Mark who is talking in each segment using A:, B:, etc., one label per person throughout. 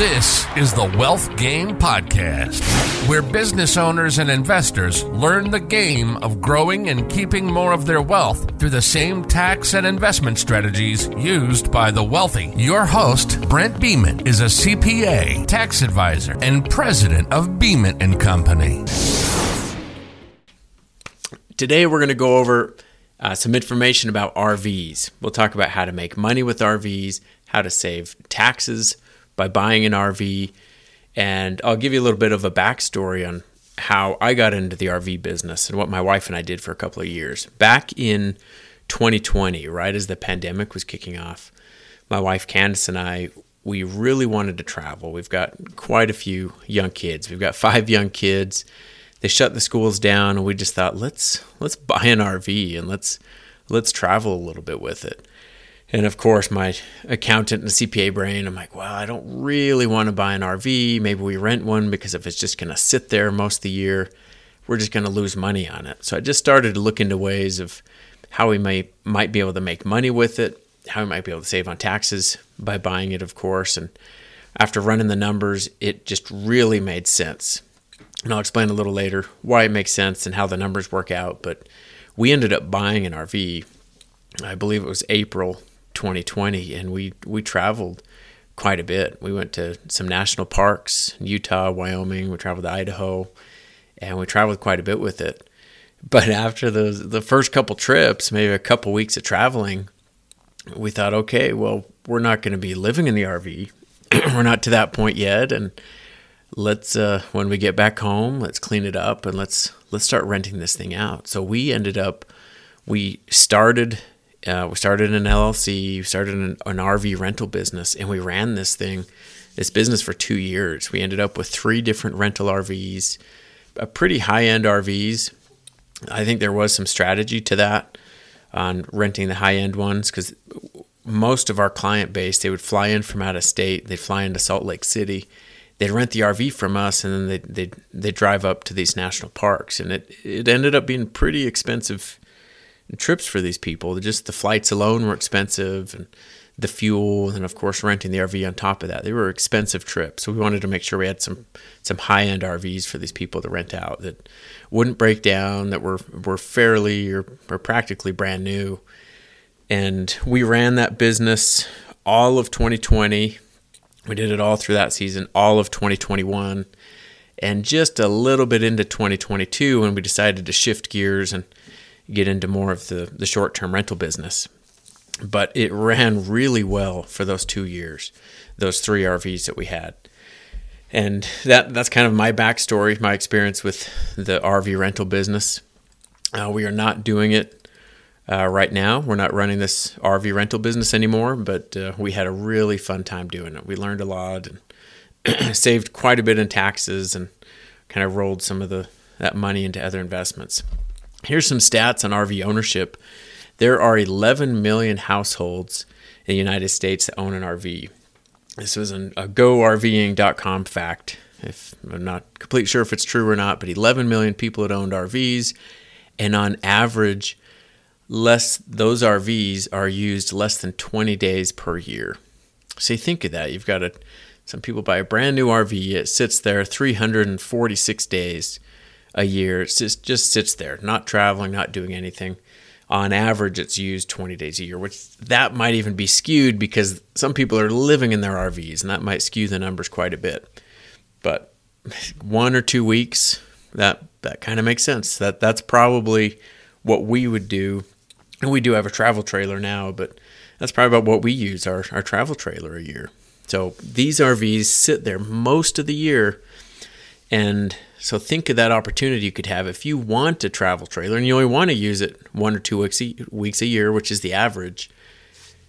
A: This is the Wealth Game Podcast, where business owners and investors learn the game of growing and keeping more of their wealth through the same tax and investment strategies used by the wealthy. Your host, Brent Beeman, is a CPA, tax advisor, and president of Beeman and Company.
B: Today, we're going to go over uh, some information about RVs. We'll talk about how to make money with RVs, how to save taxes by buying an RV, and I'll give you a little bit of a backstory on how I got into the RV business and what my wife and I did for a couple of years. Back in 2020, right as the pandemic was kicking off, my wife Candace and I we really wanted to travel. We've got quite a few young kids. We've got five young kids. They shut the schools down and we just thought let's let's buy an RV and let's let's travel a little bit with it. And of course, my accountant and CPA brain, I'm like, well, I don't really want to buy an RV. Maybe we rent one because if it's just going to sit there most of the year, we're just going to lose money on it. So I just started to look into ways of how we might might be able to make money with it, how we might be able to save on taxes by buying it, of course. And after running the numbers, it just really made sense. And I'll explain a little later why it makes sense and how the numbers work out. But we ended up buying an RV. I believe it was April 2020, and we we traveled quite a bit. We went to some national parks, Utah, Wyoming. We traveled to Idaho, and we traveled quite a bit with it. But after the the first couple trips, maybe a couple weeks of traveling, we thought, okay, well, we're not going to be living in the RV. we're not to that point yet, and let's uh, when we get back home, let's clean it up and let's let's start renting this thing out. So we ended up we started uh, we started an LLC, we started an, an, RV rental business, and we ran this thing, this business for two years. We ended up with three different rental RVs, a pretty high end RVs. I think there was some strategy to that on renting the high end ones because most of our client base they would fly in from out of state, they'd fly into Salt Lake City, they'd rent the RV from us, and then they they they drive up to these national parks, and it it ended up being pretty expensive trips for these people. Just the flights alone were expensive, and the fuel, and of course renting the RV on top of that. They were expensive trips. So we wanted to make sure we had some some high end RVs for these people to rent out that wouldn't break down, that were were fairly or, or practically brand new. And we ran that business all of 2020. We did it all through that season, all of 2021, and just a little bit into 2022 when we decided to shift gears and get into more of the, the short term rental business. But it ran really well for those two years, those three RVs that we had. And that that's kind of my backstory, my experience with the RV rental business. Uh, we are not doing it uh, right now. We're not running this RV rental business anymore, but uh, we had a really fun time doing it. We learned a lot and saved quite a bit in taxes and kind of rolled some of the that money into other investments. Here's some stats on RV ownership. There are 11 million households in the United States that own an RV. This was an, a GoRVing.com fact. If I'm not completely sure if it's true or not, but 11 million people had owned RVs, and on average, less those RVs are used less than 20 days per year. So you think of that. You've got a some people buy a brand new RV, it sits there 346 days a year. It just, just sits there, not traveling, not doing anything. On average, it's used 20 days a year, which that might even be skewed because some people are living in their RVs, and that might skew the numbers quite a bit. But one or two weeks, that that kind of makes sense. That that's probably what we would do. And we do have a travel trailer now, but that's probably about what we use our, our travel trailer a year. So these RVs sit there most of the year and so think of that opportunity you could have if you want a travel trailer and you only want to use it one or two weeks a, weeks a year, which is the average.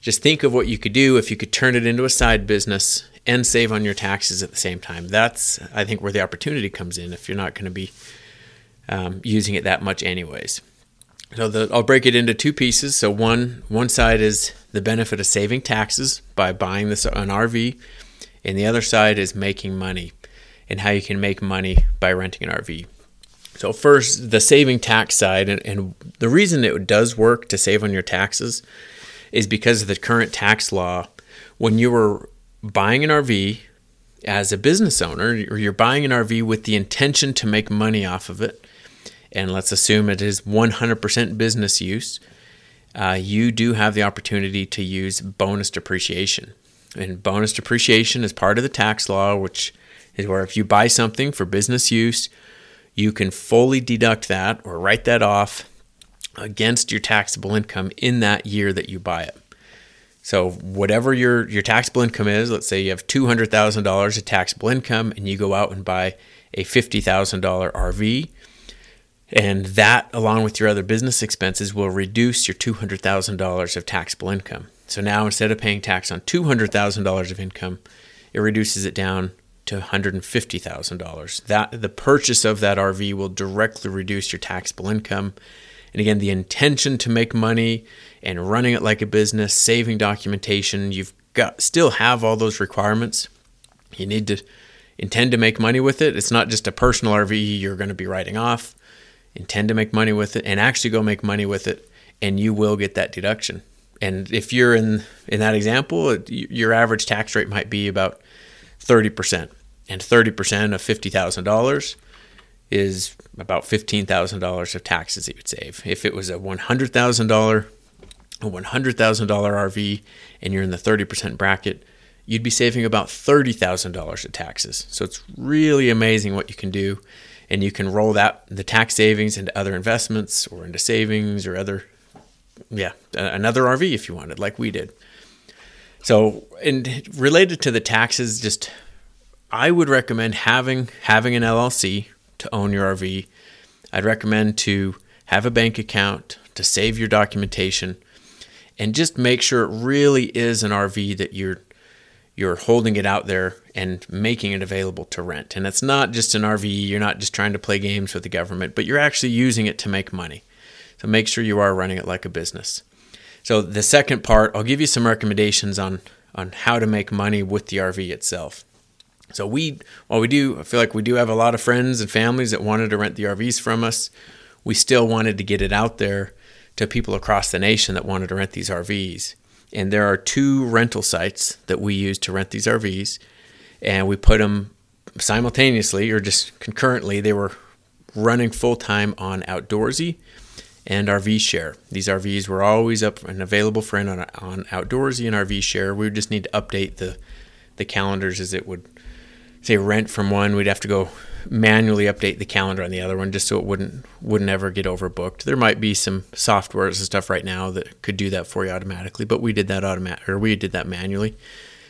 B: Just think of what you could do if you could turn it into a side business and save on your taxes at the same time. That's I think where the opportunity comes in if you're not going to be um, using it that much anyways. So the, I'll break it into two pieces. So one one side is the benefit of saving taxes by buying this an RV, and the other side is making money and how you can make money by renting an RV. So, first, the saving tax side, and, and the reason it does work to save on your taxes is because of the current tax law. When you were buying an RV as a business owner, or you're buying an RV with the intention to make money off of it, and let's assume it is 100% business use, uh, you do have the opportunity to use bonus depreciation. And bonus depreciation is part of the tax law, which is where if you buy something for business use, you can fully deduct that or write that off against your taxable income in that year that you buy it. So whatever your your taxable income is, let's say you have two hundred thousand dollars of taxable income, and you go out and buy a fifty thousand dollar RV, and that along with your other business expenses will reduce your two hundred thousand dollars of taxable income. So now instead of paying tax on two hundred thousand dollars of income, it reduces it down to one hundred and fifty thousand dollars. That the purchase of that RV will directly reduce your taxable income and again, the intention to make money and running it like a business, saving documentation, you've got still have all those requirements. You need to intend to make money with it. It's not just a personal RV you're going to be writing off. Intend to make money with it and actually go make money with it, and you will get that deduction. And if you're in in that example, your average tax rate might be about 30%. And 30% of $50,000 is about $15,000 of taxes that you would save. If it was a $100,000 a $100,000 RV and you're in the 30% bracket, you'd be saving about $30,000 of taxes. So it's really amazing what you can do and you can roll that the tax savings into other investments or into savings or other yeah, another RV if you wanted like we did. So, and related to the taxes just I would recommend having having an LLC to own your RV. I'd recommend to have a bank account to save your documentation and just make sure it really is an RV that you're you're holding it out there and making it available to rent. And it's not just an RV, you're not just trying to play games with the government, but you're actually using it to make money. So make sure you are running it like a business. So the second part, I'll give you some recommendations on on how to make money with the RV itself. So we, while we do, I feel like we do have a lot of friends and families that wanted to rent the RVs from us. We still wanted to get it out there to people across the nation that wanted to rent these RVs. And there are two rental sites that we use to rent these RVs, and we put them simultaneously or just concurrently. They were running full time on Outdoorsy and RV Share. These RVs were always up and available for rent on, on Outdoorsy and RV Share. We would just need to update the the calendars as it would say rent from one, we'd have to go manually update the calendar on the other one just so it wouldn't wouldn't ever get overbooked. There might be some softwares and stuff right now that could do that for you automatically, but we did that automatic or we did that manually.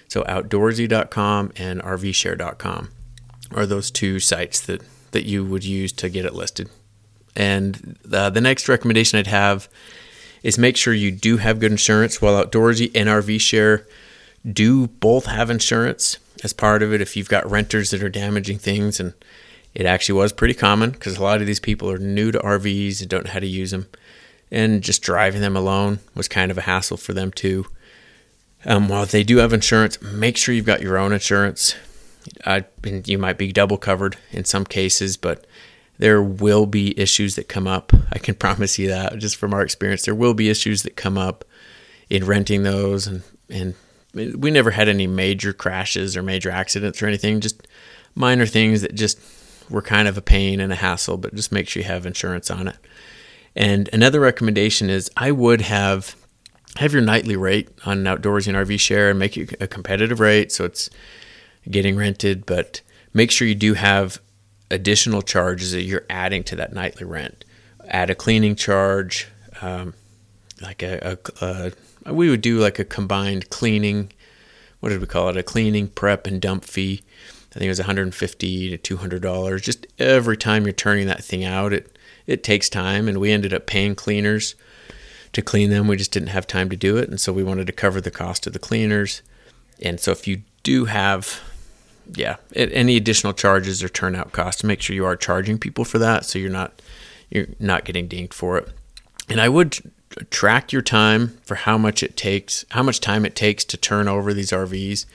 B: So outdoorsy.com and rvshare.com are those two sites that that you would use to get it listed. And the, the next recommendation I'd have is make sure you do have good insurance. While Outdoorsy and RV Share do both have insurance, as part of it if you've got renters that are damaging things and it actually was pretty common because a lot of these people are new to RVs and don't know how to use them and just driving them alone was kind of a hassle for them too. Um, while they do have insurance make sure you've got your own insurance. Uh, you might be double covered in some cases but there will be issues that come up. I can promise you that just from our experience. There will be issues that come up in renting those and and we never had any major crashes or major accidents or anything, just minor things that just were kind of a pain and a hassle, but just make sure you have insurance on it. And another recommendation is I would have have your nightly rate on Outdoorsy and RV share and make it a competitive rate so it's getting rented, but make sure you do have additional charges that you're adding to that nightly rent. Add a cleaning charge, um, like a, a, a Uh, we would do like a combined cleaning. What did we call it? A cleaning, prep, and dump fee. I think it was 150 to 200 dollars. Just every time you're turning that thing out, it it takes time, and we ended up paying cleaners to clean them. We just didn't have time to do it, and so we wanted to cover the cost of the cleaners. And so if you do have yeah, any additional charges or turnout costs, make sure you are charging people for that, so you're not you're not getting dinged for it. And I would track your time for how much it takes, how much time it takes to turn over these RVs,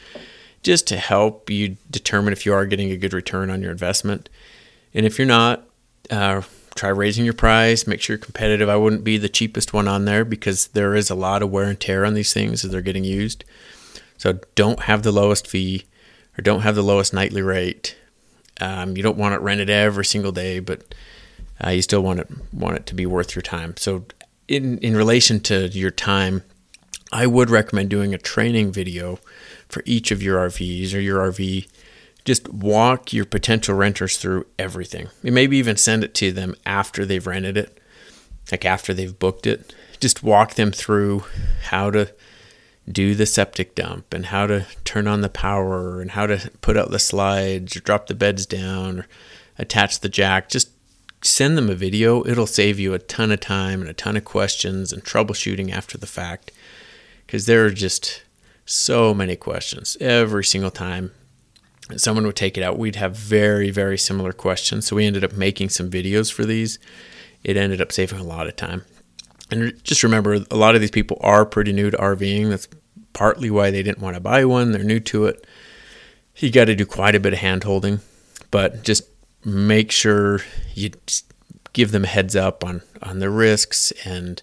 B: just to help you determine if you are getting a good return on your investment. And if you're not, uh, try raising your price, make sure you're competitive. I wouldn't be the cheapest one on there because there is a lot of wear and tear on these things as they're getting used. So don't have the lowest fee. or don't have the lowest nightly rate. Um, you don't want it rented every single day, but uh, you still want it want it to be worth your time. So, in in relation to your time, I would recommend doing a training video for each of your RVs or your RV. Just walk your potential renters through everything. Maybe even send it to them after they've rented it, like after they've booked it. Just walk them through how to do the septic dump and how to turn on the power and how to put out the slides or drop the beds down or attach the jack. Just send them a video. It'll save you a ton of time and a ton of questions and troubleshooting after the fact because there are just so many questions every single time someone would take it out. We'd have very, very similar questions. So we ended up making some videos for these. It ended up saving a lot of time. And just remember, a lot of these people are pretty new to RVing. That's partly why they didn't want to buy one. They're new to it. You got to do quite a bit of hand holding, but just make sure you give them heads up on, on the risks and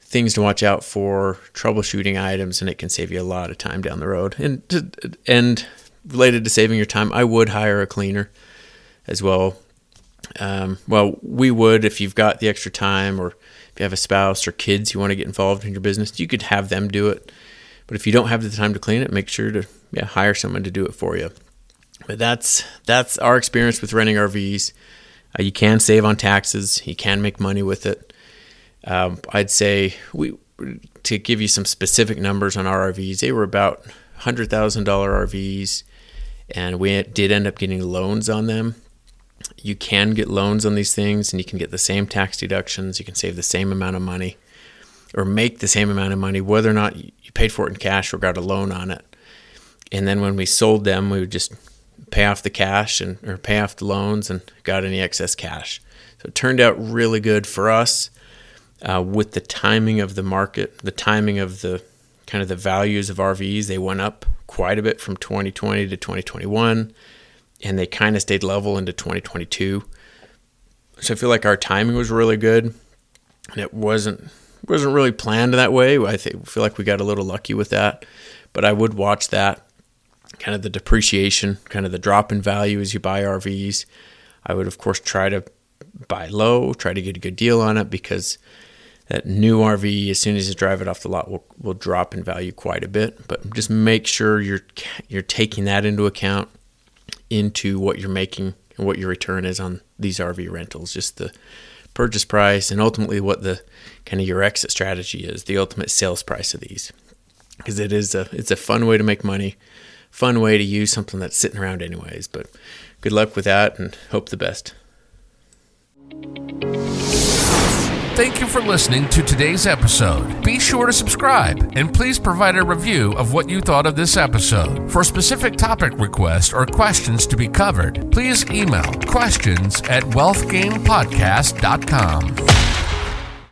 B: things to watch out for, troubleshooting items, and it can save you a lot of time down the road. And and related to saving your time, I would hire a cleaner as well. Um, well, we would if you've got the extra time, or if you have a spouse or kids you want to get involved in your business, you could have them do it. But if you don't have the time to clean it, make sure to yeah hire someone to do it for you. But that's that's our experience with renting RVs. Uh, you can save on taxes. You can make money with it. Um, I'd say we to give you some specific numbers on our RVs. They were about hundred thousand dollar RVs, and we did end up getting loans on them. You can get loans on these things, and you can get the same tax deductions. You can save the same amount of money, or make the same amount of money, whether or not you paid for it in cash or got a loan on it. And then when we sold them, we would just pay off the cash and or pay off the loans and got any excess cash. So it turned out really good for us uh, with the timing of the market, the timing of the kind of the values of RVs. They went up quite a bit from 2020 to 2021, and they kind of stayed level into 2022. So I feel like our timing was really good, and it wasn't wasn't really planned that way. I feel like we got a little lucky with that, but I would watch that kind of the depreciation, kind of the drop in value as you buy RVs. I would of course try to buy low, try to get a good deal on it because that new RV, as soon as you drive it off the lot, will, will drop in value quite a bit. But just make sure you're you're taking that into account into what you're making and what your return is on these RV rentals. Just the purchase price and ultimately what the kind of your exit strategy is, the ultimate sales price of these. Because it is a it's a fun way to make money, fun way to use something that's sitting around anyways. But good luck with that and hope the best.
A: Thank you for listening to today's episode. Be sure to subscribe and please provide a review of what you thought of this episode. For specific topic requests or questions to be covered, please email questions at wealthgamepodcast.com.